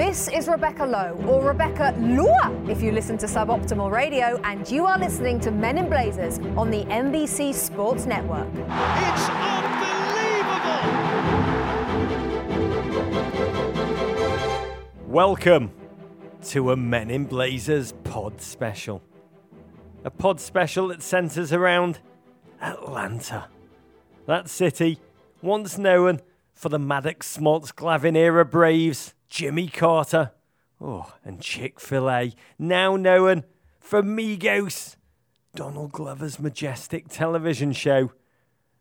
This is Rebecca Lowe, or Rebecca Lua if you listen to Suboptimal Radio, and you are listening to Men in Blazers on the NBC Sports Network. It's unbelievable! Welcome to a Men in Blazers pod special. A pod special that centres around Atlanta. That city, once known for the Maddux Smoltz Glavin era Braves, Jimmy Carter, oh, and Chick fil A, now known for Migos, Donald Glover's majestic television show,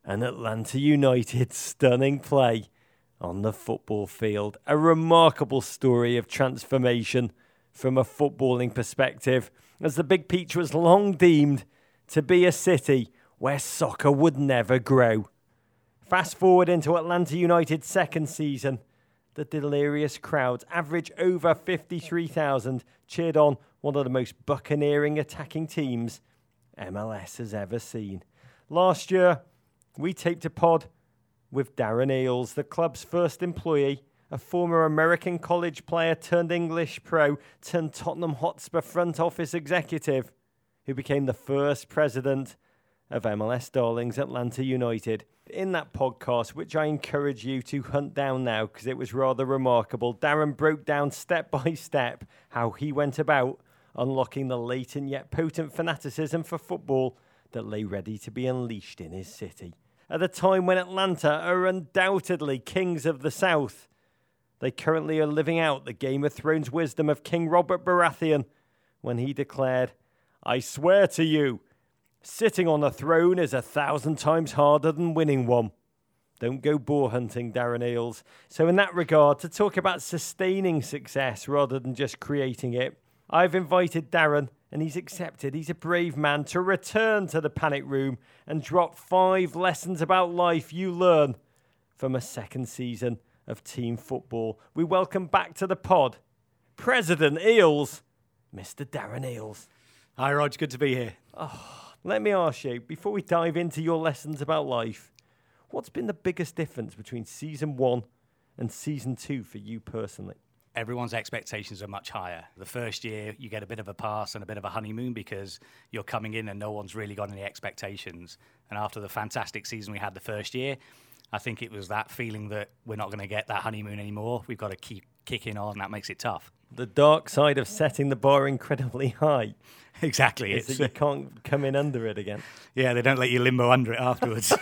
and Atlanta United's stunning play on the football field. A remarkable story of transformation from a footballing perspective, as the Big Peach was long deemed to be a city where soccer would never grow. Fast forward into Atlanta United's second season, the delirious crowds, average over 53,000, cheered on one of the most buccaneering attacking teams MLS has ever seen. Last year, we taped a pod with Darren Eales, the club's first employee, a former American college player turned English pro, turned Tottenham Hotspur front office executive, who became the first president of MLS Darlings Atlanta United in that podcast, which I encourage you to hunt down now because it was rather remarkable, Darren broke down step by step how he went about unlocking the latent yet potent fanaticism for football that lay ready to be unleashed in his city. At a time when Atlanta are undoubtedly kings of the South, they currently are living out the Game of Thrones wisdom of King Robert Baratheon when he declared, I swear to you, Sitting on a throne is a thousand times harder than winning one. Don't go boar hunting, Darren Eales. So, in that regard, to talk about sustaining success rather than just creating it, I've invited Darren, and he's accepted. He's a brave man to return to the panic room and drop five lessons about life you learn from a second season of team football. We welcome back to the pod President Eales, Mr. Darren Eales. Hi, Rog. Good to be here. Oh. Let me ask you, before we dive into your lessons about life, what's been the biggest difference between season one and season two for you personally? Everyone's expectations are much higher. The first year, you get a bit of a pass and a bit of a honeymoon because you're coming in and no one's really got any expectations. And after the fantastic season we had the first year, I think it was that feeling that we're not going to get that honeymoon anymore. We've got to keep kicking on. That makes it tough. The dark side of setting the bar incredibly high. exactly. Is that you can't come in under it again. Yeah, they don't let you limbo under it afterwards.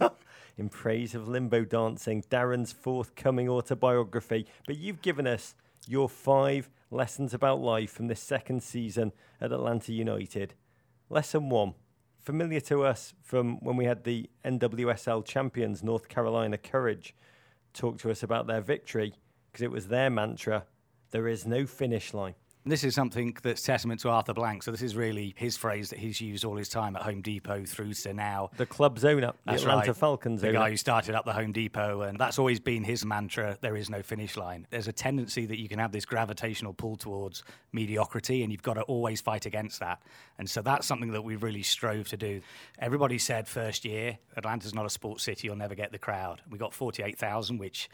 in praise of limbo dancing, Darren's forthcoming autobiography. But you've given us your five lessons about life from this second season at Atlanta United. Lesson one, familiar to us from when we had the NWSL champions, North Carolina Courage, talk to us about their victory because it was their mantra there is no finish line. This is something that's testament to Arthur Blank. So this is really his phrase that he's used all his time at Home Depot through to now. The club's owner, the that's Atlanta right. Falcons the owner. guy who started up the Home Depot, and that's always been his mantra. There is no finish line. There's a tendency that you can have this gravitational pull towards mediocrity, and you've got to always fight against that. And so that's something that we really strove to do. Everybody said first year, Atlanta's not a sports city. You'll never get the crowd. We got forty-eight thousand, which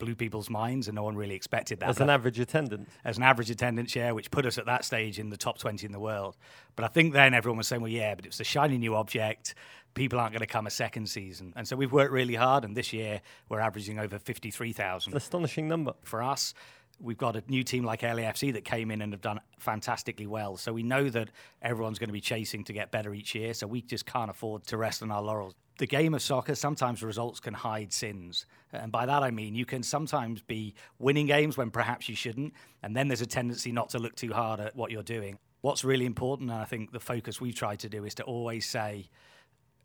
blew people's minds, and no one really expected that. As an average attendance. As an average attendance, yeah, which put us at that stage in the top 20 in the world. But I think then everyone was saying, well, yeah, but it's a shiny new object. People aren't going to come a second season. And so we've worked really hard, and this year we're averaging over 53,000. Astonishing number. For us, we've got a new team like LAFC that came in and have done fantastically well. So we know that everyone's going to be chasing to get better each year. So we just can't afford to rest on our laurels the game of soccer, sometimes results can hide sins. And by that I mean you can sometimes be winning games when perhaps you shouldn't, and then there's a tendency not to look too hard at what you're doing. What's really important, and I think the focus we've tried to do, is to always say,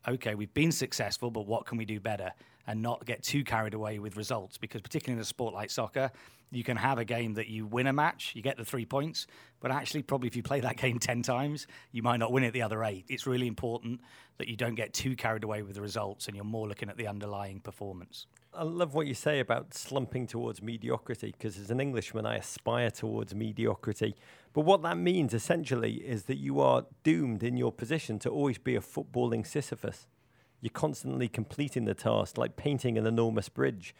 okay, we've been successful, but what can we do better? And not get too carried away with results. Because, particularly in a sport like soccer, you can have a game that you win a match, you get the three points, but actually, probably if you play that game 10 times, you might not win it the other eight. It's really important that you don't get too carried away with the results and you're more looking at the underlying performance. I love what you say about slumping towards mediocrity because as an Englishman, I aspire towards mediocrity. But what that means essentially is that you are doomed in your position to always be a footballing Sisyphus. You're constantly completing the task, like painting an enormous bridge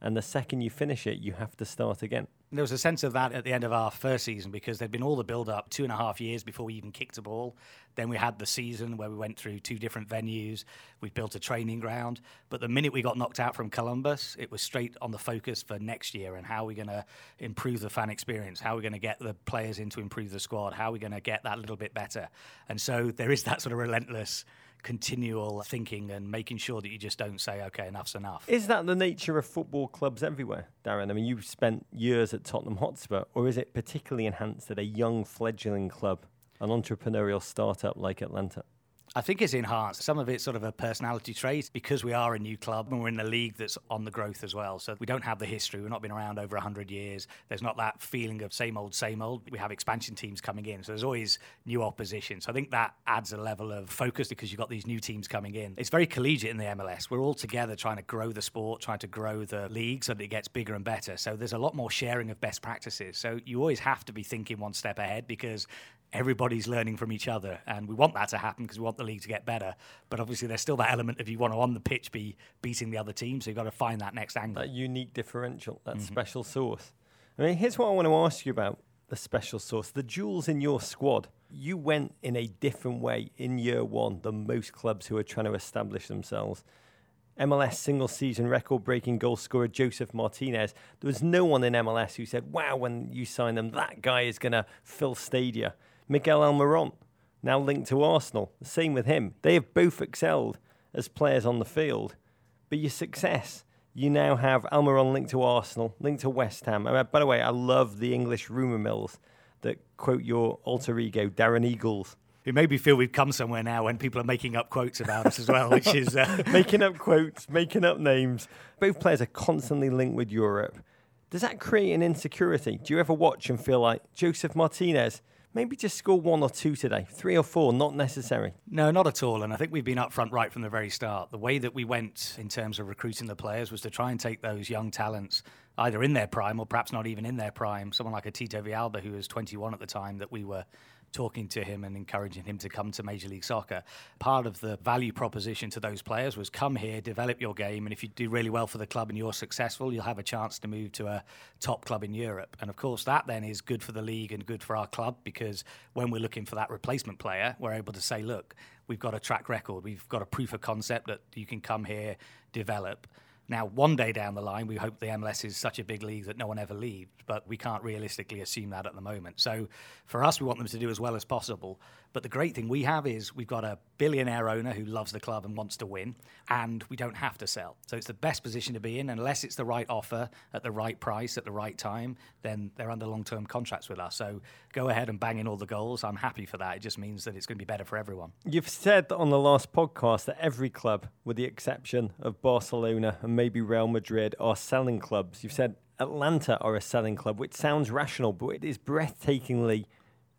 and the second you finish it, you have to start again. There was a sense of that at the end of our first season because there'd been all the build up two and a half years before we even kicked a ball. Then we had the season where we went through two different venues. We built a training ground. But the minute we got knocked out from Columbus, it was straight on the focus for next year and how are we're going to improve the fan experience, how are we're going to get the players in to improve the squad, how are we're going to get that little bit better. And so there is that sort of relentless continual thinking and making sure that you just don't say, okay, enough's enough. Is that the nature of football clubs everywhere, Darren? I mean, you've spent years at Tottenham Hotspur, or is it particularly enhanced at a young fledgling club, an entrepreneurial startup like Atlanta? I think it's enhanced. Some of it's sort of a personality trait because we are a new club and we're in a league that's on the growth as well. So we don't have the history. We've not been around over 100 years. There's not that feeling of same old, same old. We have expansion teams coming in. So there's always new opposition. So I think that adds a level of focus because you've got these new teams coming in. It's very collegiate in the MLS. We're all together trying to grow the sport, trying to grow the league so that it gets bigger and better. So there's a lot more sharing of best practices. So you always have to be thinking one step ahead because everybody's learning from each other. And we want that to happen because we want the league to get better. But obviously, there's still that element of you want to on the pitch be beating the other team. So you've got to find that next angle. That unique differential, that mm-hmm. special sauce. I mean, here's what I want to ask you about the special sauce. The jewels in your squad, you went in a different way in year one than most clubs who are trying to establish themselves. MLS single season record breaking goal scorer Josef Martinez. There was no one in MLS who said, wow, when you sign them, that guy is going to fill stadia. Miguel Almiron, now linked to Arsenal. The same with him. They have both excelled as players on the field. But your success, you now have Almiron linked to Arsenal, linked to West Ham. Uh, by the way, I love the English rumour mills that quote your alter ego, Darren Eagles. It made me feel we've come somewhere now when people are making up quotes about us as well, which is uh... making up quotes, making up names. Both players are constantly linked with Europe. Does that create an insecurity? Do you ever watch and feel like Josef Martinez? Maybe just score one or two today, three or four, not necessary. No, not at all. And I think we've been upfront right from the very start. The way that we went in terms of recruiting the players was to try and take those young talents either in their prime or perhaps not even in their prime. Someone like a Tito Villalba, who was 21 at the time that we were talking to him and encouraging him to come to Major League Soccer. Part of the value proposition to those players was come here, develop your game, and if you do really well for the club and you're successful, you'll have a chance to move to a top club in Europe. And of course, that then is good for the league and good for our club because when we're looking for that replacement player, we're able to say, look, we've got a track record, we've got a proof of concept that you can come here, develop. Now, one day down the line, we hope the MLS is such a big league that no one ever leaves, but we can't realistically assume that at the moment. So, for us, we want them to do as well as possible. But the great thing we have is we've got a billionaire owner who loves the club and wants to win, and we don't have to sell. So it's the best position to be in. Unless it's the right offer at the right price at the right time, then they're under long term contracts with us. So go ahead and bang in all the goals. I'm happy for that. It just means that it's going to be better for everyone. You've said on the last podcast that every club, with the exception of Barcelona and maybe Real Madrid, are selling clubs. You've said Atlanta are a selling club, which sounds rational, but it is breathtakingly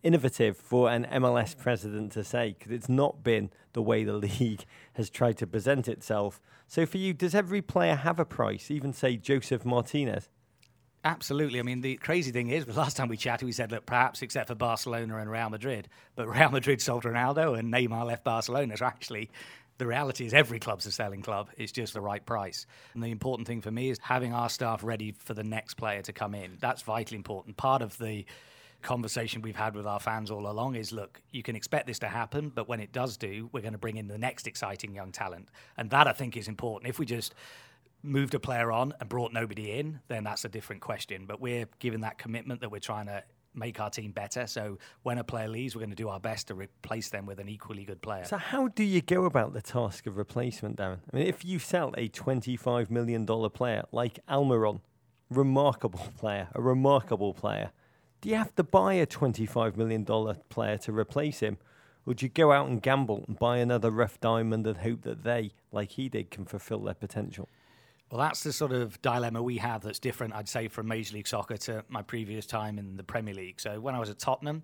innovative for an MLS president to say because it's not been the way the league has tried to present itself. So for you, does every player have a price, even say Josef Martinez? Absolutely. I mean, the crazy thing is, last time we chatted, we said, look, perhaps except for Barcelona and Real Madrid, but Real Madrid sold Ronaldo and Neymar left Barcelona. So actually, the reality is every club's a selling club. It's just the right price. And the important thing for me is having our staff ready for the next player to come in. That's vitally important. Part of the conversation we've had with our fans all along is look, you can expect this to happen, but when it does do, we're going to bring in the next exciting young talent. And that I think is important. If we just moved a player on and brought nobody in, then that's a different question. But we're given that commitment that we're trying to make our team better. So when a player leaves, we're going to do our best to replace them with an equally good player. So how do you go about the task of replacement, Darren? I mean, if you sell a $25 million player like Almiron, remarkable player, a remarkable player, do you have to buy a $25 million player to replace him? Or do you go out and gamble and buy another rough diamond and hope that they, like he did, can fulfill their potential? Well, that's the sort of dilemma we have that's different, I'd say, from Major League Soccer to my previous time in the Premier League. So when I was at Tottenham,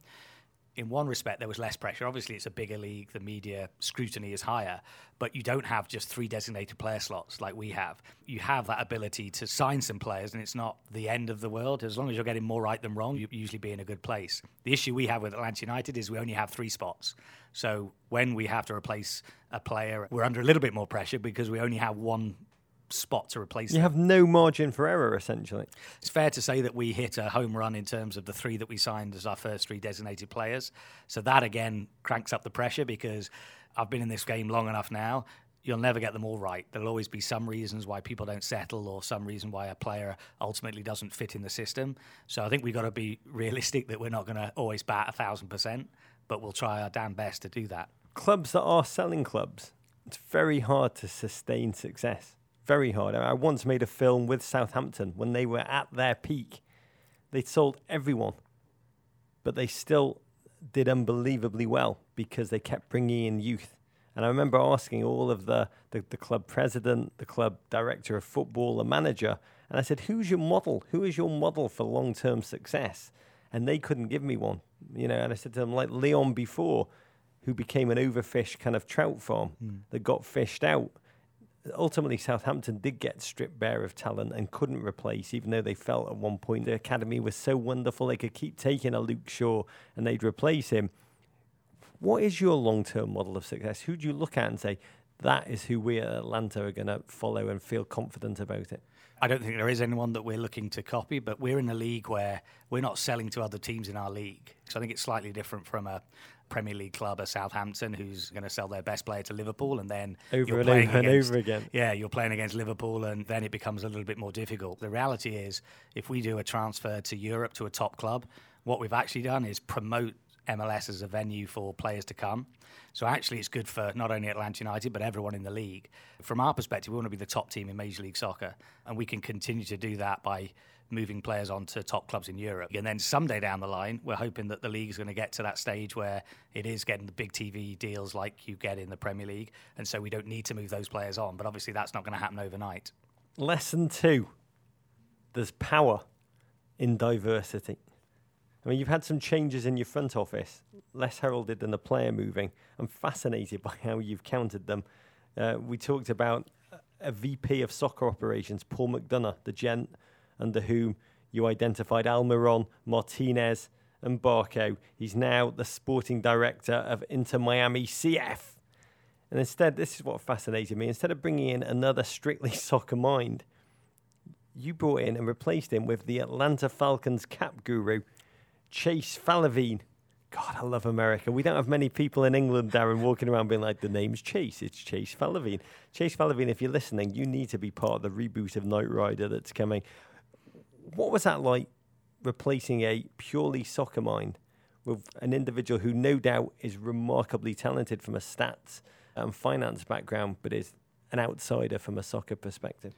in one respect, there was less pressure. Obviously, it's a bigger league, the media scrutiny is higher, but you don't have just three designated player slots like we have. You have that ability to sign some players, and it's not the end of the world. As long as you're getting more right than wrong, you usually be in a good place. The issue we have with Atlanta United is we only have three spots. So when we have to replace a player, we're under a little bit more pressure because we only have one spot to replace You them. have no margin for error, essentially. It's fair to say that we hit a home run in terms of the three that we signed as our first three designated players. So that again cranks up the pressure because I've been in this game long enough now. You'll never get them all right. There'll always be some reasons why people don't settle or some reason why a player ultimately doesn't fit in the system. So I think we've got to be realistic that we're not going to always bat a thousand percent, but we'll try our damn best to do that. Clubs that are selling clubs, it's very hard to sustain success. Very hard. I once made a film with Southampton when they were at their peak. They sold everyone, but they still did unbelievably well because they kept bringing in youth. And I remember asking all of the, the, the club president, the club director of football, the manager, and I said, Who's your model? Who is your model for long term success? And they couldn't give me one. You know, and I said to them, like Leon before, who became an overfished kind of trout farm hmm. that got fished out. Ultimately, Southampton did get stripped bare of talent and couldn't replace, even though they felt at one point the academy was so wonderful they could keep taking a Luke Shaw and they'd replace him. What is your long term model of success? Who do you look at and say, that is who we at Atlanta are going to follow and feel confident about it? I don't think there is anyone that we're looking to copy, but we're in a league where we're not selling to other teams in our league. So I think it's slightly different from a Premier League club, a Southampton, who's going to sell their best player to Liverpool, and then Over you're and playing over and against, over again. Yeah, you're playing against Liverpool, and then it becomes a little bit more difficult. The reality is, if we do a transfer to Europe to a top club, what we've actually done is promote MLS as a venue for players to come. So actually, it's good for not only Atlanta United but everyone in the league. From our perspective, we want to be the top team in Major League Soccer, and we can continue to do that by moving players on to top clubs in Europe. And then someday down the line, we're hoping that the league is going to get to that stage where it is getting the big TV deals like you get in the Premier League, and so we don't need to move those players on. But obviously, that's not going to happen overnight. Lesson two there's power in diversity. I mean, you've had some changes in your front office, less heralded than the player moving. I'm fascinated by how you've countered them. Uh, we talked about a VP of soccer operations, Paul McDonough, the gent under whom you identified Almiron, Martinez, and Barco. He's now the sporting director of Inter Miami CF. And instead, this is what fascinated me. Instead of bringing in another strictly soccer mind, you brought in and replaced him with the Atlanta Falcons cap guru, Chase Falavine. God, I love America. We don't have many people in England, Darren, walking around being like, the name's Chase. It's Chase Falavine. Chase Falavine, if you're listening, you need to be part of the reboot of Knight Rider that's coming. What was that like replacing a purely soccer mind with an individual who no doubt is remarkably talented from a stats and finance background, but is an outsider from a soccer perspective?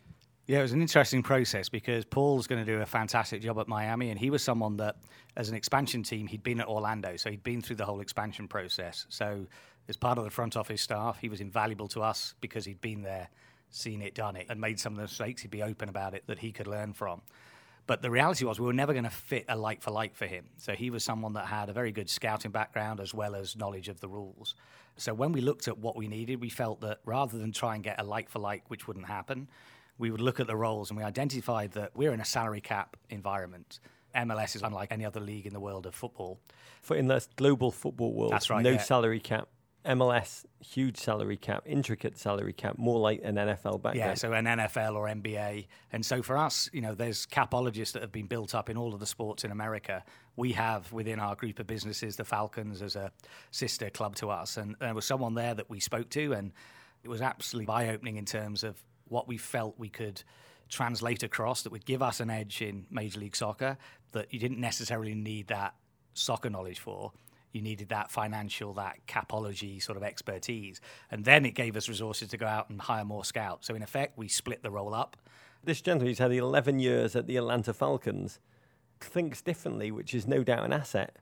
Yeah, it was an interesting process because Paul's going to do a fantastic job at Miami, and he was someone that, as an expansion team, he'd been at Orlando, so he'd been through the whole expansion process. So, as part of the front office staff, he was invaluable to us because he'd been there, seen it, done it, and made some of the mistakes. He'd be open about it that he could learn from. But the reality was, we were never going to fit a like for like for him. So he was someone that had a very good scouting background as well as knowledge of the rules. So when we looked at what we needed, we felt that rather than try and get a like for like, which wouldn't happen, we would look at the roles and we identified that we're in a salary cap environment. MLS is unlike any other league in the world of football. For in the global football world, That's right, no yeah. salary cap. MLS, huge salary cap, intricate salary cap, more like an NFL background. Yeah, so an NFL or NBA. And so for us, you know, there's capologists that have been built up in all of the sports in America. We have within our group of businesses the Falcons as a sister club to us. And there was someone there that we spoke to, and it was absolutely eye opening in terms of what we felt we could translate across that would give us an edge in Major League Soccer that you didn't necessarily need that soccer knowledge for. You needed that financial, that capology sort of expertise. And then it gave us resources to go out and hire more scouts. So, in effect, we split the role up. This gentleman who's had 11 years at the Atlanta Falcons thinks differently, which is no doubt an asset.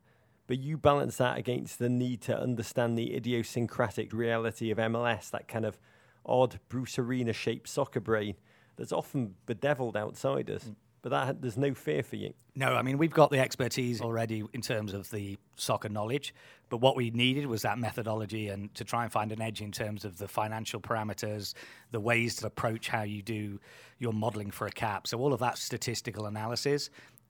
But you balance that against the need to understand the idiosyncratic reality of MLS, that kind of odd Bruce Arena shaped soccer brain that's often bedeviled outsiders. Mm. But that there's no fear for you. No, I mean, we've got the expertise already in terms of the soccer knowledge, but what we needed was that methodology and to try and find an edge in terms of the financial parameters, the ways to approach how you do your modeling for a cap. So, all of that statistical analysis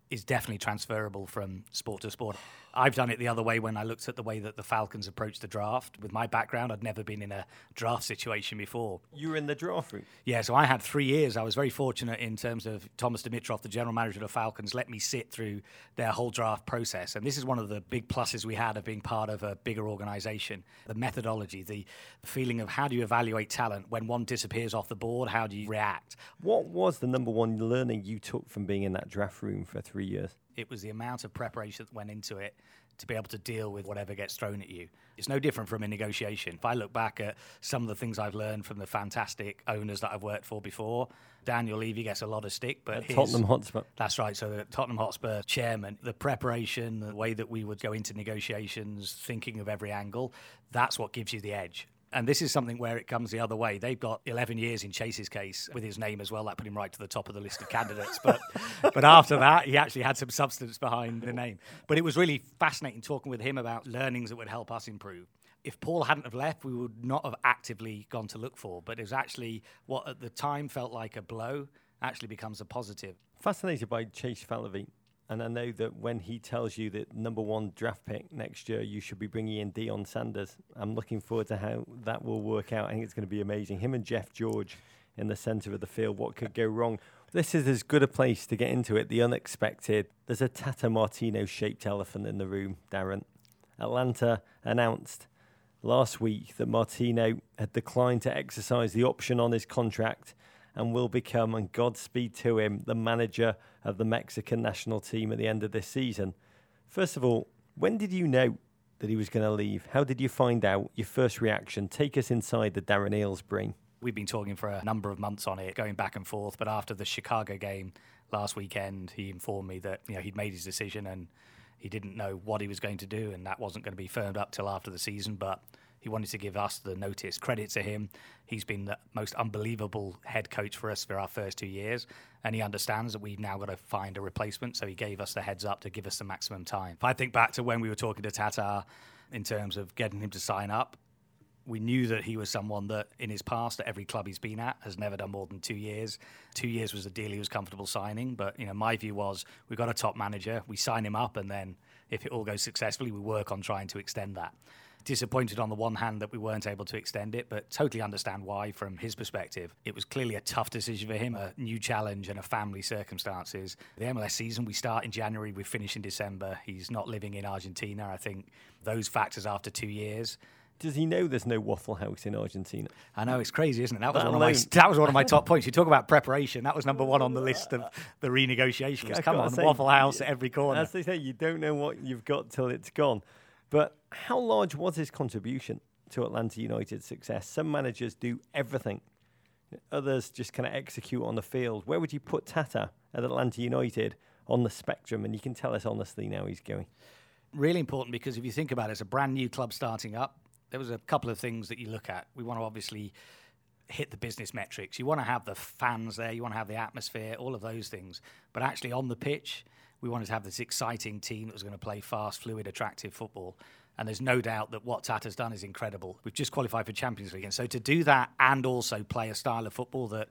is definitely transferable from sport to sport. I've done it the other way when I looked at the way that the Falcons approached the draft. With my background, I'd never been in a draft situation before. You were in the draft room? Yeah, so I had three years. I was very fortunate in terms of Thomas Dimitroff, the general manager of the Falcons, let me sit through their whole draft process. And this is one of the big pluses we had of being part of a bigger organization. The methodology, the feeling of how do you evaluate talent when one disappears off the board? How do you react? What was the number one learning you took from being in that draft room for three years? It was the amount of preparation that went into it to be able to deal with whatever gets thrown at you. It's no different from a negotiation. If I look back at some of the things I've learned from the fantastic owners that I've worked for before, Daniel Levy gets a lot of stick, but his, Tottenham Hotspur. That's right. So the Tottenham Hotspur chairman, the preparation, the way that we would go into negotiations, thinking of every angle, that's what gives you the edge. And this is something where it comes the other way. They've got 11 years in Chase's case with his name as well. That put him right to the top of the list of candidates. But, but after that, he actually had some substance behind the name. But it was really fascinating talking with him about learnings that would help us improve. If Paul hadn't have left, we would not have actively gone to look for. But it was actually what at the time felt like a blow actually becomes a positive. Fascinated by Chase Falavine. And I know that when he tells you that number one draft pick next year, you should be bringing in Deion Sanders. I'm looking forward to how that will work out. I think it's going to be amazing. Him and Jeff George in the centre of the field. What could go wrong? This is as good a place to get into it. The unexpected. There's a Tata Martino shaped elephant in the room, Darren. Atlanta announced last week that Martino had declined to exercise the option on his contract and will become, and Godspeed to him, the manager of the Mexican national team at the end of this season. First of all, when did you know that he was going to leave? How did you find out? Your first reaction? Take us inside the Darren Eales brain. We've been talking for a number of months on it, going back and forth. But after the Chicago game last weekend, he informed me that you know he'd made his decision and he didn't know what he was going to do, and that wasn't going to be firmed up till after the season. But he wanted to give us the notice. Credit to him. He's been the most unbelievable head coach for us for our first two years. And he understands that we've now got to find a replacement. So he gave us the heads up to give us the maximum time. If I think back to when we were talking to Tata in terms of getting him to sign up, we knew that he was someone that in his past at every club he's been at has never done more than two years. Two years was a deal he was comfortable signing. But you know, my view was we've got a top manager, we sign him up, and then if it all goes successfully, we work on trying to extend that disappointed on the one hand that we weren't able to extend it, but totally understand why from his perspective. It was clearly a tough decision for him, a new challenge and a family circumstances. The MLS season, we start in January, we finish in December. He's not living in Argentina. I think those factors after two years. Does he know there's no Waffle House in Argentina? I know it's crazy, isn't it? That was that one alone. of my that was one of my top points. You talk about preparation. That was number one on the list of the renegotiations. Come on, say, Waffle House at every corner. As they say, you don't know what you've got till it's gone. But how large was his contribution to Atlanta United's success? Some managers do everything, others just kind of execute on the field. Where would you put Tata at Atlanta United on the spectrum? And you can tell us honestly now he's going. Really important because if you think about it, it's a brand new club starting up. There was a couple of things that you look at. We want to obviously hit the business metrics. You want to have the fans there, you want to have the atmosphere, all of those things. But actually, on the pitch, we wanted to have this exciting team that was going to play fast, fluid, attractive football. And there's no doubt that what Tata's done is incredible. We've just qualified for Champions League. And so to do that and also play a style of football that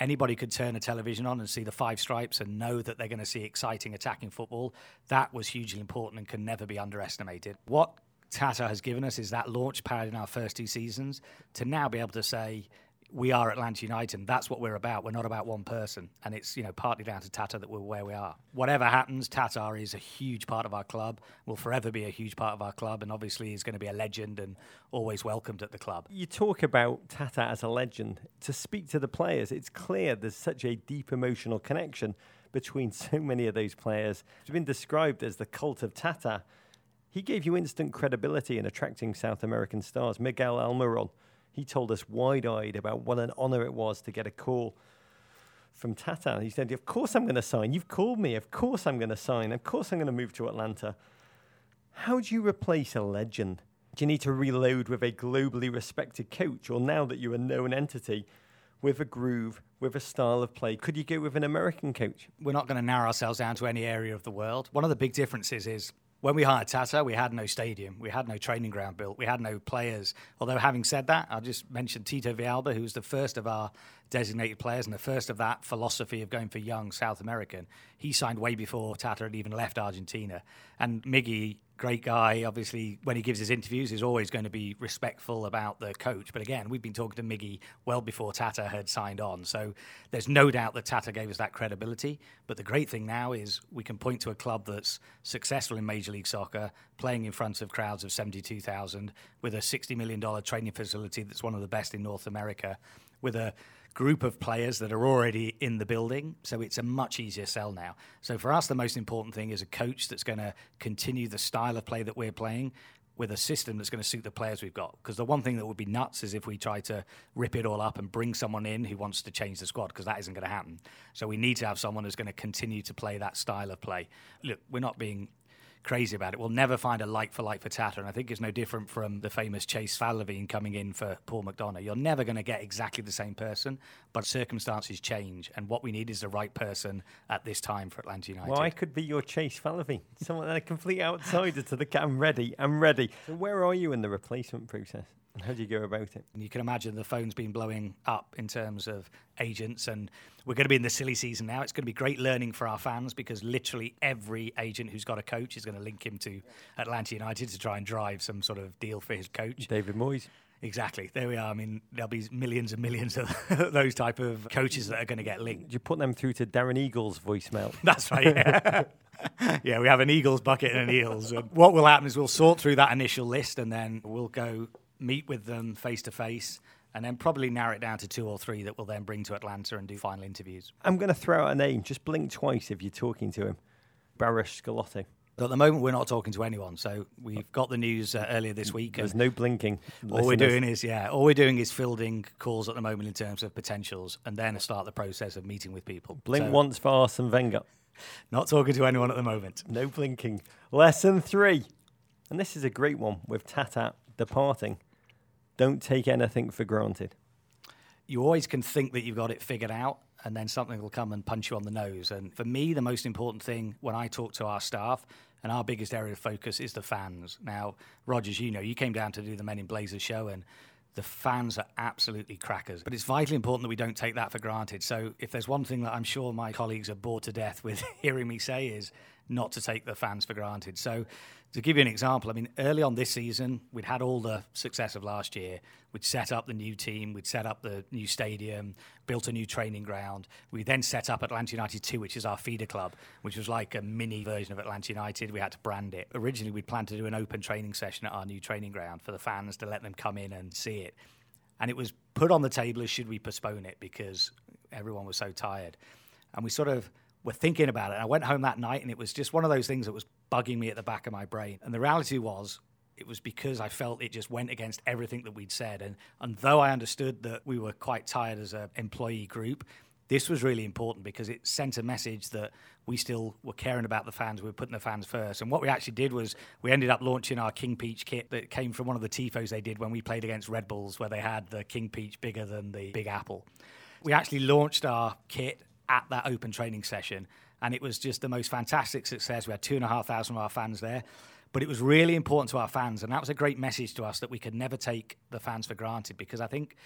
anybody could turn a television on and see the five stripes and know that they're going to see exciting attacking football, that was hugely important and can never be underestimated. What Tata has given us is that launch pad in our first two seasons to now be able to say, we are Atlanta United. And that's what we're about. We're not about one person. And it's, you know, partly down to Tata that we're where we are. Whatever happens, Tata is a huge part of our club, will forever be a huge part of our club. And obviously, he's going to be a legend and always welcomed at the club. You talk about Tata as a legend. To speak to the players, it's clear there's such a deep emotional connection between so many of those players. It's been described as the cult of Tata. He gave you instant credibility in attracting South American stars. Miguel Almiron he told us wide eyed about what an honour it was to get a call from Tata. He said, Of course I'm going to sign. You've called me. Of course I'm going to sign. Of course I'm going to move to Atlanta. How do you replace a legend? Do you need to reload with a globally respected coach? Or now that you're a known entity, with a groove, with a style of play? Could you go with an American coach? We're not going to narrow ourselves down to any area of the world. One of the big differences is when we hired Tata, we had no stadium, we had no training ground built, we had no players. Although, having said that, I'll just mention Tito Villalba, who was the first of our designated players, and the first of that philosophy of going for young South American, he signed way before Tata had even left Argentina. And Miggy great guy. Obviously, when he gives his interviews, he's always going to be respectful about the coach. But again, we've been talking to Miggy well before Tata had signed on. So there's no doubt that Tata gave us that credibility. But the great thing now is we can point to a club that's successful in Major League Soccer, playing in front of crowds of 72,000, with a $60 million training facility that's one of the best in North America, with a group of players that are already in the building. So it's a much easier sell now. So for us, the most important thing is a coach that's going to continue the style of play that we're playing with a system that's going to suit the players we've got. Because the one thing that would be nuts is if we try to rip it all up and bring someone in who wants to change the squad, because that isn't going to happen. So we need to have someone who's going to continue to play that style of play. Look, we're not being crazy about it. We'll never find a like for like for Tata, and I think it's no different from the famous Chase Falavine coming in for Paul McDonough. You're never going to get exactly the same person, but circumstances change, and what we need is the right person at this time for Atlanta United. Well, I could be your Chase Falavine, someone a complete outsider to the. I'm ready. I'm ready. So where are you in the replacement process? How do you go about it? And you can imagine the phone's been blowing up in terms of agents, and we're going to be in the silly season now. It's going to be great learning for our fans because literally every agent who's got a coach is going to link him to Atlanta United to try and drive some sort of deal for his coach. David Moyes. Exactly. There we are. I mean, there'll be millions and millions of those type of coaches that are going to get linked. You put them through to Darren Eagles' voicemail. That's right. Yeah. yeah, we have an Eagles bucket and an Eels. What will happen is we'll sort through that initial list and then we'll go meet with them face to face, and then probably narrow it down to two or three that we'll then bring to Atlanta and do final interviews. I'm going to throw out a name. Just blink twice if you're talking to him. Baris Scalotti. At the moment, we're not talking to anyone. So we've got the news uh, earlier this week. There's no blinking. All we're doing is, yeah, all we're doing is fielding calls at the moment in terms of potentials, and then start the process of meeting with people. Blink so, once for Arsene Wenger. Not talking to anyone at the moment. No blinking. Lesson three, and this is a great one with Tata departing don't take anything for granted. You always can think that you've got it figured out, and then something will come and punch you on the nose. And for me, the most important thing when I talk to our staff and our biggest area of focus is the fans. Now, Rogers, you know, you came down to do the Men in Blazers show, and the fans are absolutely crackers. But it's vitally important that we don't take that for granted. So, if there's one thing that I'm sure my colleagues are bored to death with hearing me say is not to take the fans for granted. So, to give you an example, I mean, early on this season, we'd had all the success of last year. We'd set up the new team, we'd set up the new stadium, built a new training ground. We then set up Atlanta United 2, which is our feeder club, which was like a mini version of Atlanta United. We had to brand it. Originally, we'd planned to do an open training session at our new training ground for the fans to let them come in and see it. And it was put on the table as should we postpone it because everyone was so tired. And we sort of were thinking about it. I went home that night and it was just one of those things that was bugging me at the back of my brain. And the reality was, it was because I felt it just went against everything that we'd said. And, and though I understood that we were quite tired as an employee group, this was really important because it sent a message that we still were caring about the fans. We were putting the fans first. And what we actually did was we ended up launching our King Peach kit that came from one of the TIFOs they did when we played against Red Bulls, where they had the King Peach bigger than the Big Apple. We actually launched our kit at that open training session. And it was just the most fantastic success. We had two and a half thousand of our fans there. But it was really important to our fans. And that was a great message to us that we could never take the fans for granted because I think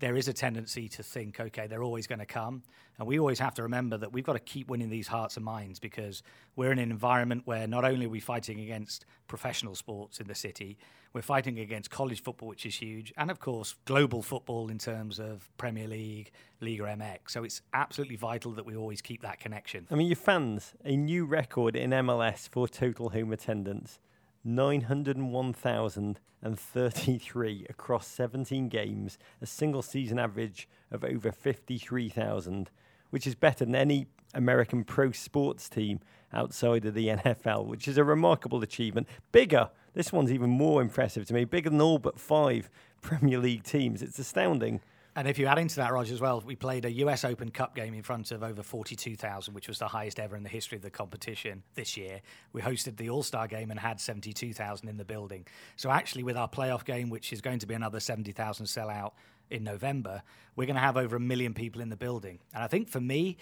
there is a tendency to think, okay, they're always going to come. And we always have to remember that we've got to keep winning these hearts and minds because we're in an environment where not only are we fighting against professional sports in the city, we're fighting against college football, which is huge, and of course, global football in terms of Premier League, Liga MX. So it's absolutely vital that we always keep that connection. I mean, your fans, a new record in MLS for total home attendance 901,033 across 17 games, a single season average of over 53,000, which is better than any American pro sports team outside of the NFL, which is a remarkable achievement. Bigger, this one's even more impressive to me, bigger than all but five Premier League teams. It's astounding. And if you add into that, Roger, as well, we played a US Open Cup game in front of over 42,000, which was the highest ever in the history of the competition this year. We hosted the All Star game and had 72,000 in the building. So, actually, with our playoff game, which is going to be another 70,000 sellout in November, we're going to have over a million people in the building. And I think for me,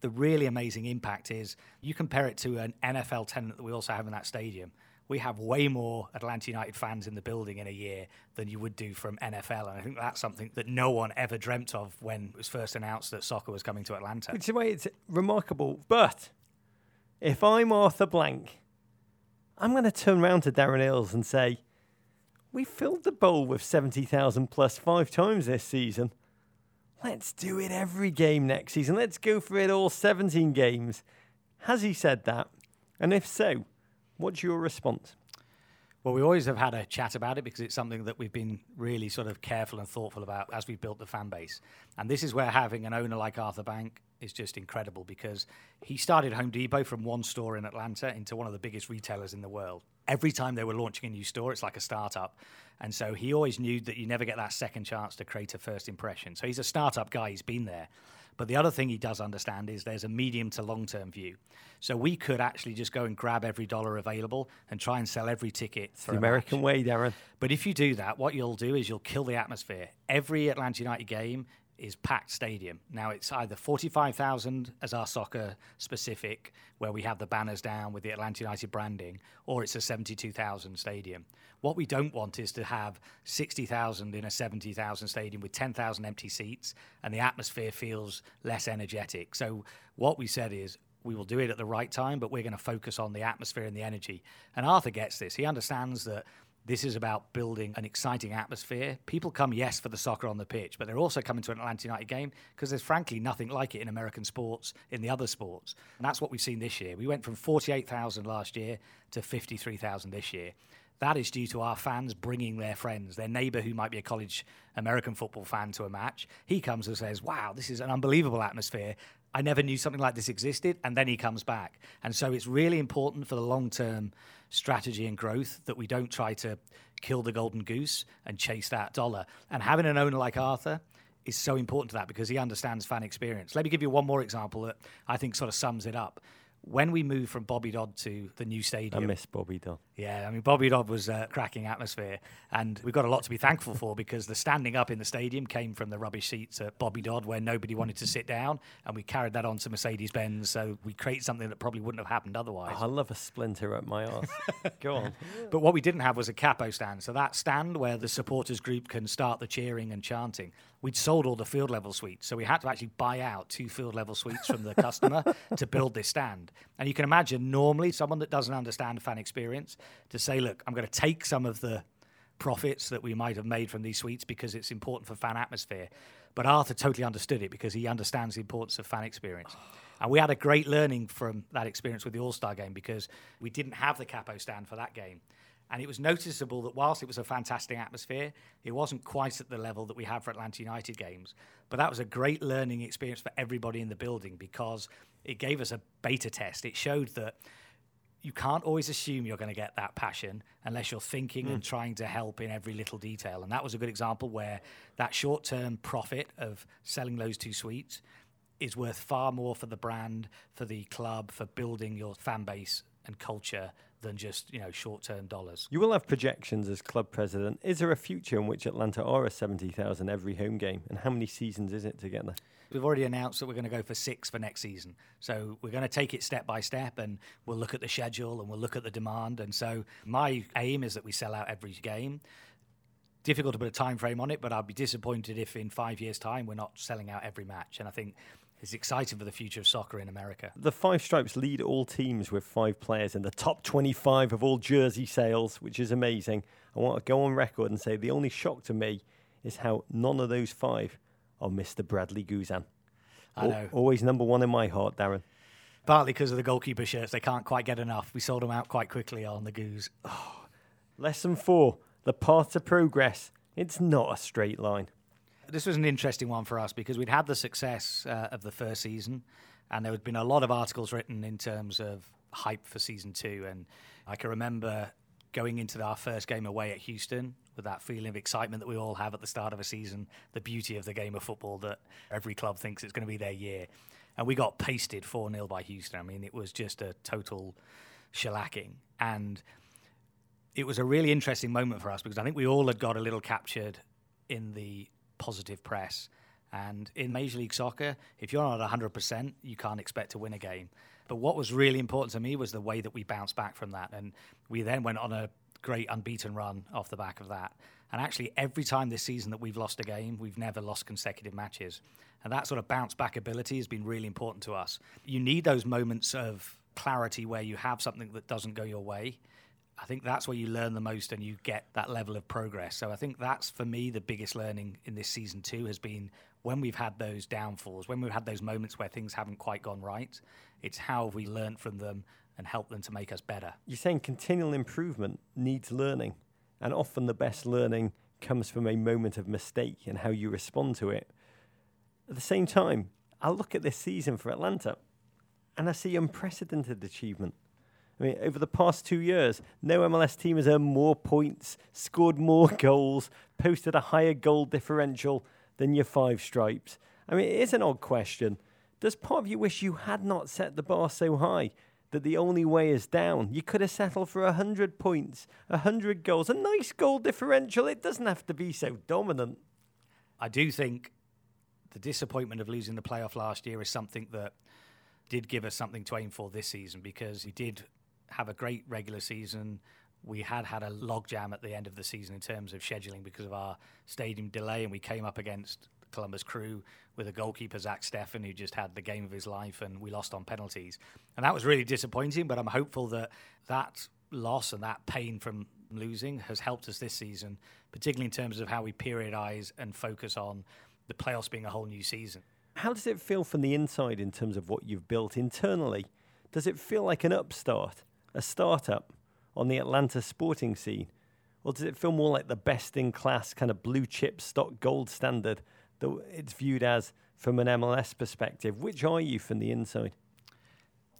the really amazing impact is you compare it to an NFL tenant that we also have in that stadium we have way more Atlanta United fans in the building in a year than you would do from NFL. And I think that's something that no one ever dreamt of when it was first announced that soccer was coming to Atlanta. Which is why it's remarkable. But if I'm Arthur Blank, I'm going to turn around to Darren Eales and say, we filled the bowl with 70,000 plus five times this season. Let's do it every game next season. Let's go for it all 17 games. Has he said that? And if so, what's your response? Well, we always have had a chat about it because it's something that we've been really sort of careful and thoughtful about as we've built the fan base. And this is where having an owner like Arthur Blank is just incredible because he started Home Depot from one store in Atlanta into one of the biggest retailers in the world. Every time they were launching a new store, it's like a startup. And so he always knew that you never get that second chance to create a first impression. So he's a startup guy, he's been there. But the other thing he does understand is there's a medium to long term view. So we could actually just go and grab every dollar available and try and sell every ticket. It's the American way, Darren. But if you do that, what you'll do is you'll kill the atmosphere. Every Atlanta United game is packed stadium. Now it's either 45,000 as our soccer specific, where we have the banners down with the Atlanta United branding, or it's a 72,000 stadium. What we don't want is to have 60,000 in a 70,000 stadium with 10,000 empty seats and the atmosphere feels less energetic. So what we said is we will do it at the right time, but we're going to focus on the atmosphere and the energy. And Arthur gets this. He understands that this is about building an exciting atmosphere. People come, yes, for the soccer on the pitch, but they're also coming to an Atlanta United game because there's frankly nothing like it in American sports, in the other sports. And that's what we've seen this year. We went from 48,000 last year to 53,000 this year. That is due to our fans bringing their friends, their neighbour who might be a college American football fan to a match. He comes and says, Wow, this is an unbelievable atmosphere. I never knew something like this existed. And then he comes back. And so it's really important for the long term strategy and growth that we don't try to kill the golden goose and chase that dollar. And having an owner like Arthur is so important to that because he understands fan experience. Let me give you one more example that I think sort of sums it up when we moved from Bobby Dodd to the new stadium. I miss Bobby Dodd. Yeah, I mean, Bobby Dodd was a cracking atmosphere. And we've got a lot to be thankful for because the standing up in the stadium came from the rubbish seats at Bobby Dodd where nobody wanted to sit down. And we carried that on to Mercedes Benz. So we created something that probably wouldn't have happened otherwise. Oh, I love a splinter at my arse. Go on. But what we didn't have was a capo stand. So that stand where the supporters group can start the cheering and chanting we'd sold all the field level suites. So we had to actually buy out two field level suites from the customer to build this stand. And you can imagine normally someone that doesn't understand fan experience to say, look, I'm going to take some of the profits that we might have made from these suites because it's important for fan atmosphere. But Arthur totally understood it because he understands the importance of fan experience. And we had a great learning from that experience with the All Star game because we didn't have the capo stand for that game. And it was noticeable that whilst it was a fantastic atmosphere, it wasn't quite at the level that we have for Atlanta United games. But that was a great learning experience for everybody in the building because it gave us a beta test. It showed that you can't always assume you're going to get that passion unless you're thinking mm. and trying to help in every little detail. And that was a good example where that short term profit of selling those two suites is worth far more for the brand, for the club, for building your fan base and culture than just you know short-term dollars. You will have projections as club president. Is there a future in which Atlanta are a seventy thousand every home game, and how many seasons is it to get there? We've already announced that we're going to go for six for next season. So we're going to take it step by step, and we'll look at the schedule and we'll look at the demand. And so my aim is that we sell out every game. Difficult to put a time frame on it, but I'd be disappointed if in five years' time we're not selling out every match. And I think it's exciting for the future of soccer in America. The Five Stripes lead all teams with five players in the top 25 of all jersey sales, which is amazing. I want to go on record and say the only shock to me is how none of those five are Mr. Bradley Guzan. I know. always number one in my heart, Darren. Partly because of the goalkeeper shirts, they can't quite get enough. We sold them out quite quickly on the Goose. Oh. Lesson four the path to progress. It's not a straight line. This was an interesting one for us because we'd had the success uh, of the first season, and there had been a lot of articles written in terms of hype for season two. And I can remember going into our first game away at Houston with that feeling of excitement that we all have at the start of a season, the beauty of the game of football that every club thinks it's going to be their year. And we got pasted 4 0 by Houston. I mean, it was just a total shellacking. And it was a really interesting moment for us because I think we all had got a little captured in the positive press. And in Major League Soccer, if you're not 100%, you can't expect to win a game. But what was really important to me was the way that we bounced back from that. And we then went on a great unbeaten run off the back of that. And actually, every time this season that we've lost a game, we've never lost consecutive matches. And that sort of bounce back ability has been really important to us. You need those moments of clarity where you have something that doesn't go your way. I think that's where you learn the most and you get that level of progress. So I think that's for me the biggest learning in this season too has been when we've had those downfalls, when we've had those moments where things haven't quite gone right, it's how have we learned from them and helped them to make us better. You're saying continual improvement needs learning, and often the best learning comes from a moment of mistake and how you respond to it. At the same time, I look at this season for Atlanta and I see unprecedented achievement. I mean, over the past two years, no MLS team has earned more points, scored more goals, posted a higher goal differential than your five stripes. I mean, it is an odd question. Does part of you wish you had not set the bar so high that the only way is down? You could have settled for 100 points, 100 goals, a nice goal differential. It doesn't have to be so dominant. I do think the disappointment of losing the playoff last year is something that did give us something to aim for this season because we did have a great regular season. We had had a logjam at the end of the season in terms of scheduling because of our stadium delay, and we came up against Columbus Crew with a goalkeeper, Zach Steffen, who just had the game of his life, and we lost on penalties. And that was really disappointing, but I'm hopeful that that loss and that pain from losing has helped us this season, particularly in terms of how we periodize and focus on the playoffs being a whole new season. How does it feel from the inside in terms of what you've built internally? Does it feel like an upstart, a startup on the Atlanta sporting scene? Or does it feel more like the best in class kind of blue chip stock gold standard that it's viewed as from an MLS perspective? Which are you from the inside?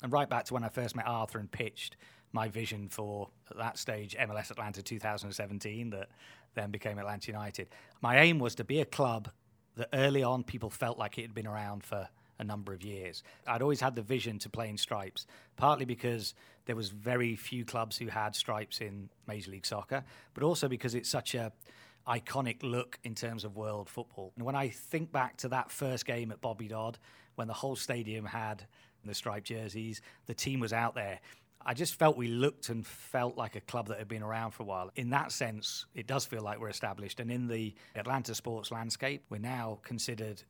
And right back to when I first met Arthur and pitched my vision for at that stage MLS Atlanta 2017 that then became Atlanta United. My aim was to be a club that early on people felt like it had been around for a number of years. I'd always had the vision to play in stripes, partly because there was very few clubs who had stripes in Major League Soccer, but also because it's such a iconic look in terms of world football. And when I think back to that first game at Bobby Dodd, when the whole stadium had the striped jerseys, the team was out there. I just felt we looked and felt like a club that had been around for a while. In that sense, it does feel like we're established. And in the Atlanta sports landscape, we're now considered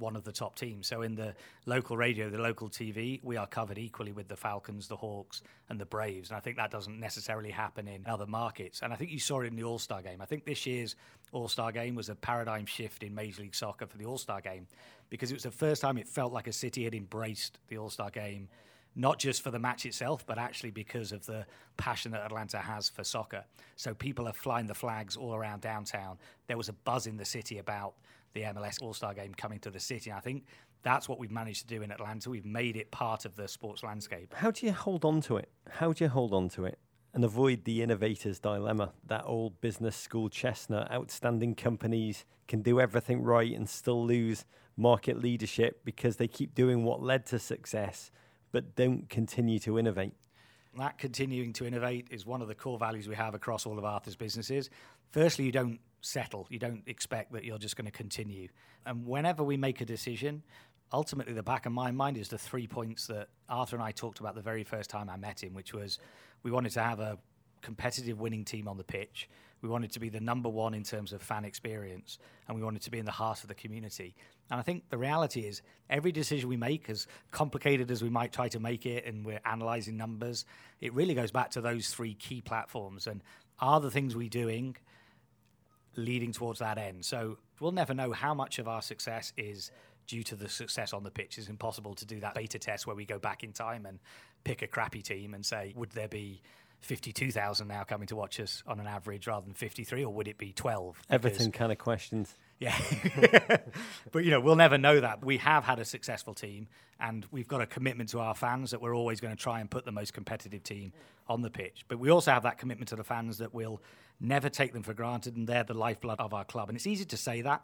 one of the top teams. So in the local radio, the local TV, we are covered equally with the Falcons, the Hawks, and the Braves. And I think that doesn't necessarily happen in other markets. And I think you saw it in the All Star game. I think this year's All Star game was a paradigm shift in Major League Soccer for the All Star game because it was the first time it felt like a city had embraced the All Star game not just for the match itself, but actually because of the passion that Atlanta has for soccer. So people are flying the flags all around downtown. There was a buzz in the city about the MLS All Star game coming to the city. And I think that's what we've managed to do in Atlanta. We've made it part of the sports landscape. How do you hold on to it? How do you hold on to it? And avoid the innovator's dilemma, that old business school chestnut. Outstanding companies can do everything right and still lose market leadership because they keep doing what led to success but don't continue to innovate. That continuing to innovate is one of the core values we have across all of Arthur's businesses. Firstly, you don't settle. You don't expect that you're just going to continue. And whenever we make a decision, ultimately the back of my mind is the three points that Arthur and I talked about the very first time I met him, which was we wanted to have a competitive winning team on the pitch. We wanted to be the number one in terms of fan experience, and we wanted to be in the heart of the community. And I think the reality is, every decision we make, as complicated as we might try to make it, and we're analyzing numbers, it really goes back to those three key platforms. And are the things we're doing leading towards that end? So we'll never know how much of our success is due to the success on the pitch. It's impossible to do that beta test where we go back in time and pick a crappy team and say, would there be 52,000 now coming to watch us on an average rather than 53, or would it be 12? Everything kind of questions. Yeah. but, you know, we'll never know that. We have had a successful team, and we've got a commitment to our fans that we're always going to try and put the most competitive team on the pitch. But we also have that commitment to the fans that we'll never take them for granted, and they're the lifeblood of our club. And it's easy to say that.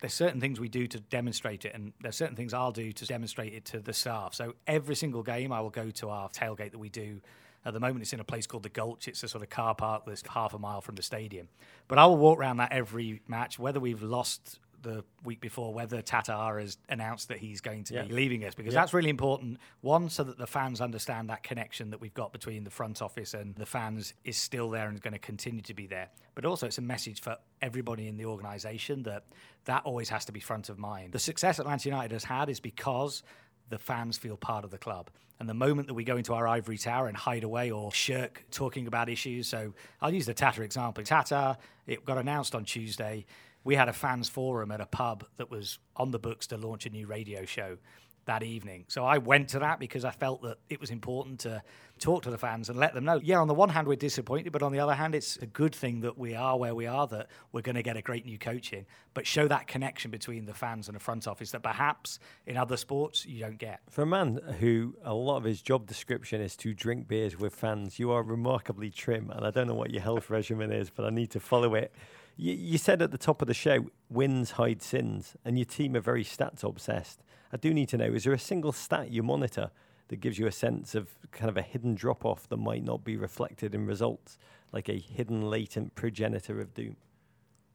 There's certain things we do to demonstrate it, and there's certain things I'll do to demonstrate it to the staff. So every single game, I will go to our tailgate that we do at the moment, it's in a place called the Gulch. It's a sort of car park that's half a mile from the stadium. But I will walk around that every match, whether we've lost the week before whether Tata has announced that he's going to Yeah. be leaving us because Yeah. that's really important. One, so that the fans understand that connection that we've got between the front office and the fans is still there and is going to continue to be there. But also, it's a message for everybody in the organisation that that always has to be front of mind. The success Atlanta United has had is because the fans feel part of the club. And the moment that we go into our ivory tower and hide away or shirk talking about issues, so I'll use the Tata example. Tata, it got announced on Tuesday. We had a fans forum at a pub that was on the books to launch a new radio show that evening. So I went to that because I felt that it was important to talk to the fans and let them know. Yeah, on the one hand, we're disappointed, but on the other hand, it's a good thing that we are where we are, that we're going to get a great new coach in, but show that connection between the fans and the front office that perhaps in other sports you don't get. For a man who a lot of his job description is to drink beers with fans, you are remarkably trim, and I don't know what your health regimen is, but I need to follow it. You, you said at the top of the show, wins hide sins, and your team are very stats obsessed. I do need to know: is there a single stat you monitor that gives you a sense of kind of a hidden drop off that might not be reflected in results, like a hidden latent progenitor of doom?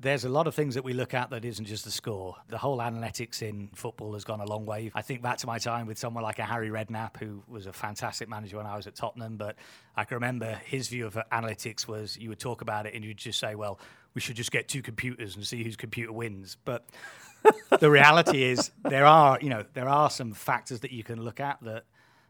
There's a lot of things that we look at that isn't just the score. The whole analytics in football has gone a long way. I think back to my time with someone like a Harry Redknapp, who was a fantastic manager when I was at Tottenham. But I can remember his view of analytics was you would talk about it and you'd just say, well, we should just get two computers and see whose computer wins. But the reality is there are, you know, there are some factors that you can look at that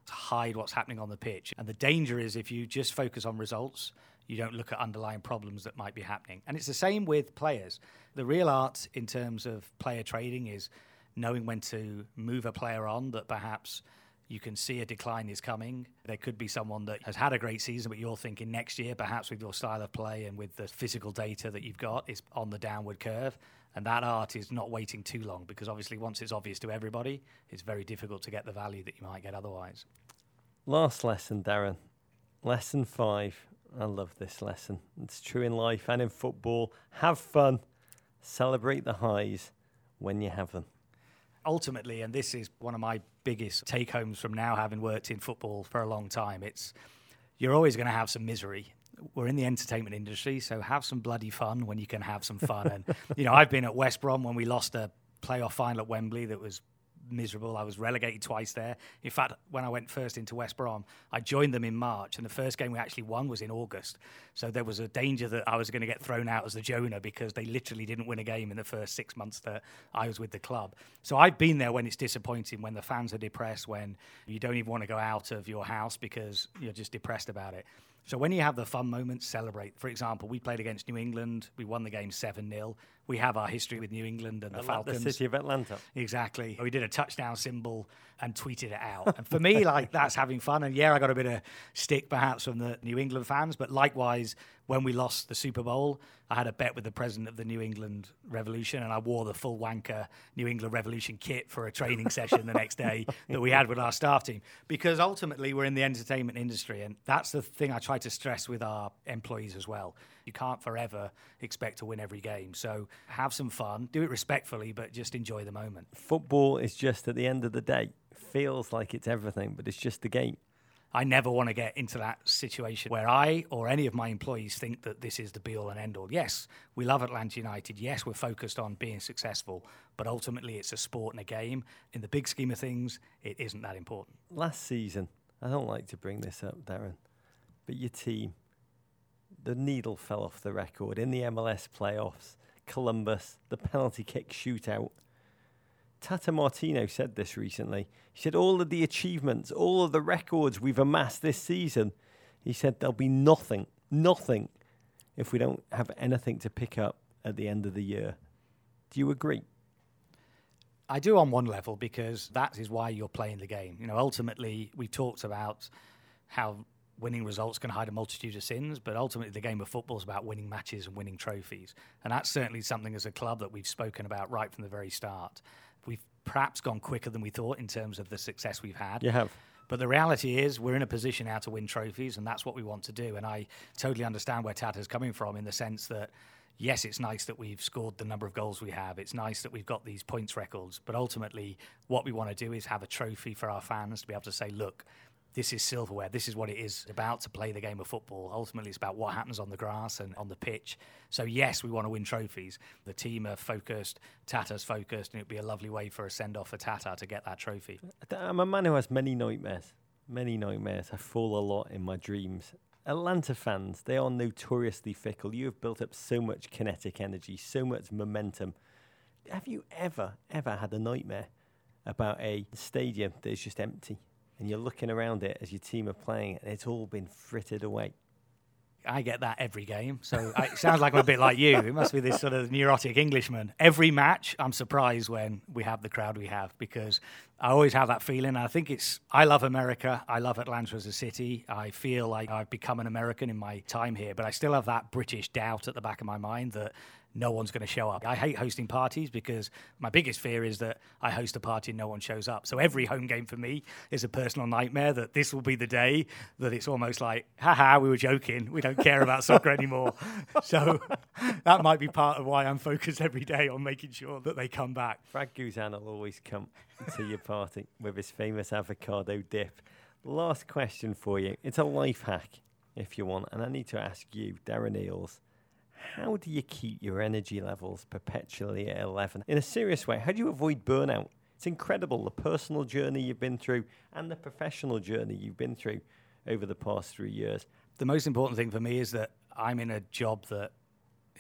hide what's happening on the pitch. And the danger is if you just focus on results, you don't look at underlying problems that might be happening. And it's the same with players. The real art in terms of player trading is knowing when to move a player on that perhaps you can see a decline is coming. There could be someone that has had a great season, but you're thinking next year, perhaps with your style of play and with the physical data that you've got, is on the downward curve. And that art is not waiting too long because obviously, once it's obvious to everybody, it's very difficult to get the value that you might get otherwise. Last lesson, Darren. Lesson five. I love this lesson. It's true in life and in football. Have fun. Celebrate the highs when you have them. ultimately, and this is one of my biggest take homes from now having worked in football for a long time, it's you're always going to have some misery. We're in the entertainment industry, so have some bloody fun when you can have some fun. and, you know, I've been at West Brom when we lost a playoff final at Wembley that was miserable. I was relegated twice there. In fact, when I went first into West Brom, I joined them in March, and the first game we actually won was in August. So there was a danger that I was going to get thrown out as the Jonah because they literally didn't win a game in the first six months that I was with the club. So I've been there when it's disappointing, when the fans are depressed, when you don't even want to go out of your house because you're just depressed about it. So when you have the fun moments, celebrate. For example, we played against New England. We won the game 7 0. We have our history with New England and the At Falcons. The city of Atlanta. Exactly. We did a touchdown symbol and tweeted it out. And for me, like that's having fun. And yeah, I got a bit of stick perhaps from the New England fans, but likewise, when we lost the Super Bowl, I had a bet with the president of the New England Revolution, and I wore the full wanker New England Revolution kit for a training session the next day that we had with our staff team. Because ultimately, we're in the entertainment industry, and that's the thing I try to stress with our employees as well. You can't forever expect to win every game. So have some fun, do it respectfully, but just enjoy the moment. Football is just at the end of the day, feels like it's everything, but it's just the game. I never want to get into that situation where I or any of my employees think that this is the be all and end all. Yes, we love Atlanta United. Yes, we're focused on being successful, but ultimately it's a sport and a game. In the big scheme of things, it isn't that important. Last season, I don't like to bring this up, Darren, but your team, the needle fell off the record in the MLS playoffs. Columbus, the penalty kick shootout. Tata Martino said this recently. He said, All of the achievements, all of the records we've amassed this season, he said, there'll be nothing, nothing if we don't have anything to pick up at the end of the year. Do you agree? I do on one level because that is why you're playing the game. You know, ultimately, we talked about how winning results can hide a multitude of sins, but ultimately, the game of football is about winning matches and winning trophies. And that's certainly something as a club that we've spoken about right from the very start. Perhaps gone quicker than we thought in terms of the success we've had. You have. But the reality is, we're in a position now to win trophies, and that's what we want to do. And I totally understand where Tata's coming from in the sense that, yes, it's nice that we've scored the number of goals we have. It's nice that we've got these points records. But ultimately, what we want to do is have a trophy for our fans to be able to say, look, this is silverware. This is what it is about to play the game of football. Ultimately, it's about what happens on the grass and on the pitch. So, yes, we want to win trophies. The team are focused, Tata's focused, and it'd be a lovely way for a send off for Tata to get that trophy. I'm a man who has many nightmares. Many nightmares. I fall a lot in my dreams. Atlanta fans, they are notoriously fickle. You have built up so much kinetic energy, so much momentum. Have you ever, ever had a nightmare about a stadium that is just empty? And you're looking around it as your team are playing, and it's all been frittered away. I get that every game. So it sounds like I'm a bit like you. It must be this sort of neurotic Englishman. Every match, I'm surprised when we have the crowd we have because I always have that feeling. I think it's, I love America. I love Atlanta as a city. I feel like I've become an American in my time here, but I still have that British doubt at the back of my mind that no one's going to show up. I hate hosting parties because my biggest fear is that I host a party and no one shows up. So every home game for me is a personal nightmare that this will be the day that it's almost like, haha, we were joking. We don't care about soccer anymore. So that might be part of why I'm focused every day on making sure that they come back. Brad Guzan will always come to your party with his famous avocado dip. Last question for you. It's a life hack if you want. And I need to ask you, Darren Eales how do you keep your energy levels perpetually at 11? In a serious way, how do you avoid burnout? It's incredible the personal journey you've been through and the professional journey you've been through over the past three years. The most important thing for me is that I'm in a job that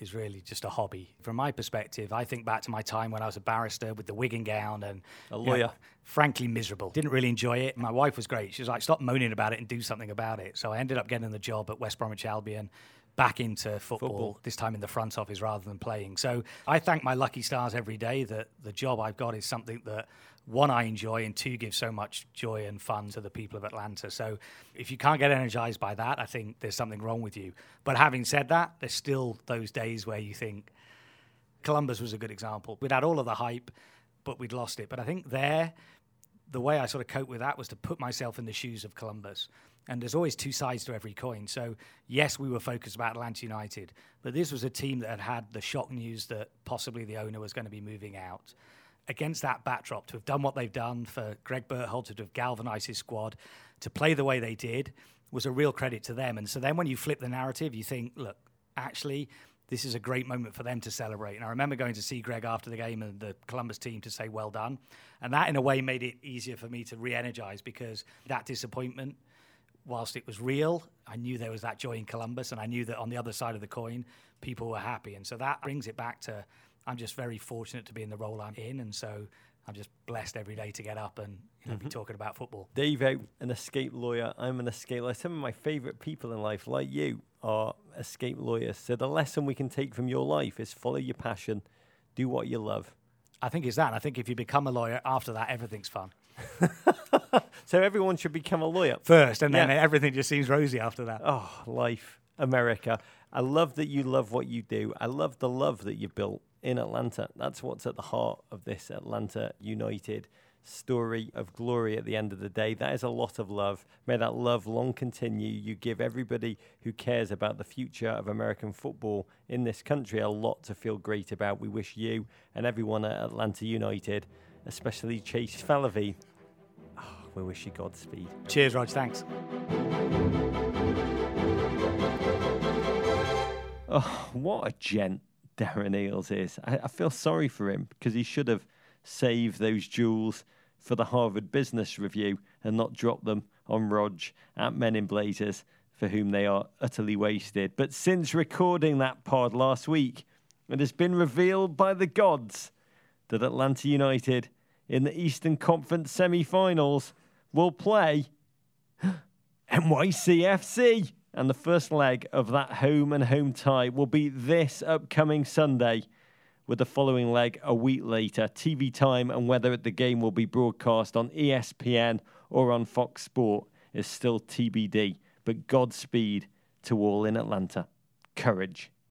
is really just a hobby. From my perspective, I think back to my time when I was a barrister with the wig and gown and a lawyer. You know, frankly, miserable. Didn't really enjoy it. My wife was great. She was like, stop moaning about it and do something about it. So I ended up getting the job at West Bromwich Albion back into football, football, this time in the front office rather than playing. So I thank my lucky stars every day that the job I've got is something that one I enjoy and two gives so much joy and fun to the people of Atlanta. So if you can't get energized by that, I think there's something wrong with you. But having said that, there's still those days where you think Columbus was a good example. We'd had all of the hype, but we'd lost it. But I think there, the way I sort of cope with that was to put myself in the shoes of Columbus and there's always two sides to every coin. So, yes, we were focused about Atlanta United, but this was a team that had had the shock news that possibly the owner was going to be moving out. Against that backdrop, to have done what they've done for Greg Berhalter to have galvanised his squad, to play the way they did, was a real credit to them. And so then when you flip the narrative, you think, look, actually, this is a great moment for them to celebrate. And I remember going to see Greg after the game and the Columbus team to say, well done. And that, in a way, made it easier for me to re energize because that disappointment whilst it was real, I knew there was that joy in Columbus, and I knew that on the other side of the coin, people were happy. And so that brings it back to I'm just very fortunate to be in the role I'm in, and so I'm just blessed every day to get up and you know, mm-hmm. be talking about football. Dave, an escape lawyer. I'm an escape lawyer. Some of my favourite people in life, like you, are escape lawyers. So the lesson we can take from your life is follow your passion, do what you love. I think it's that. I think if you become a lawyer after that, everything's fun. so everyone should become a lawyer first, and then yeah. everything just seems rosy after that. Oh, life, America. I love that you love what you do. I love the love that you built in Atlanta. That's what's at the heart of this Atlanta United story of glory at the end of the day. That is a lot of love. May that love long continue. You give everybody who cares about the future of American football in this country a lot to feel great about. We wish you and everyone at Atlanta United, especially Chase Fallavi, oh, ah, we wish you Godspeed. Cheers, Rog. Thanks. Oh, what a gent Darren Eales is. I, I feel sorry for him because he should have saved those jewels for the Harvard Business Review and not drop them on Rog at Men in Blazers, for whom they are utterly wasted. But since recording that pod last week, it has been revealed by the gods that Atlanta United in the Eastern Conference semi finals will play NYCFC. And the first leg of that home and home tie will be this upcoming Sunday, with the following leg a week later. TV time and whether the game will be broadcast on ESPN or on Fox Sport is still TBD. But Godspeed to all in Atlanta. Courage.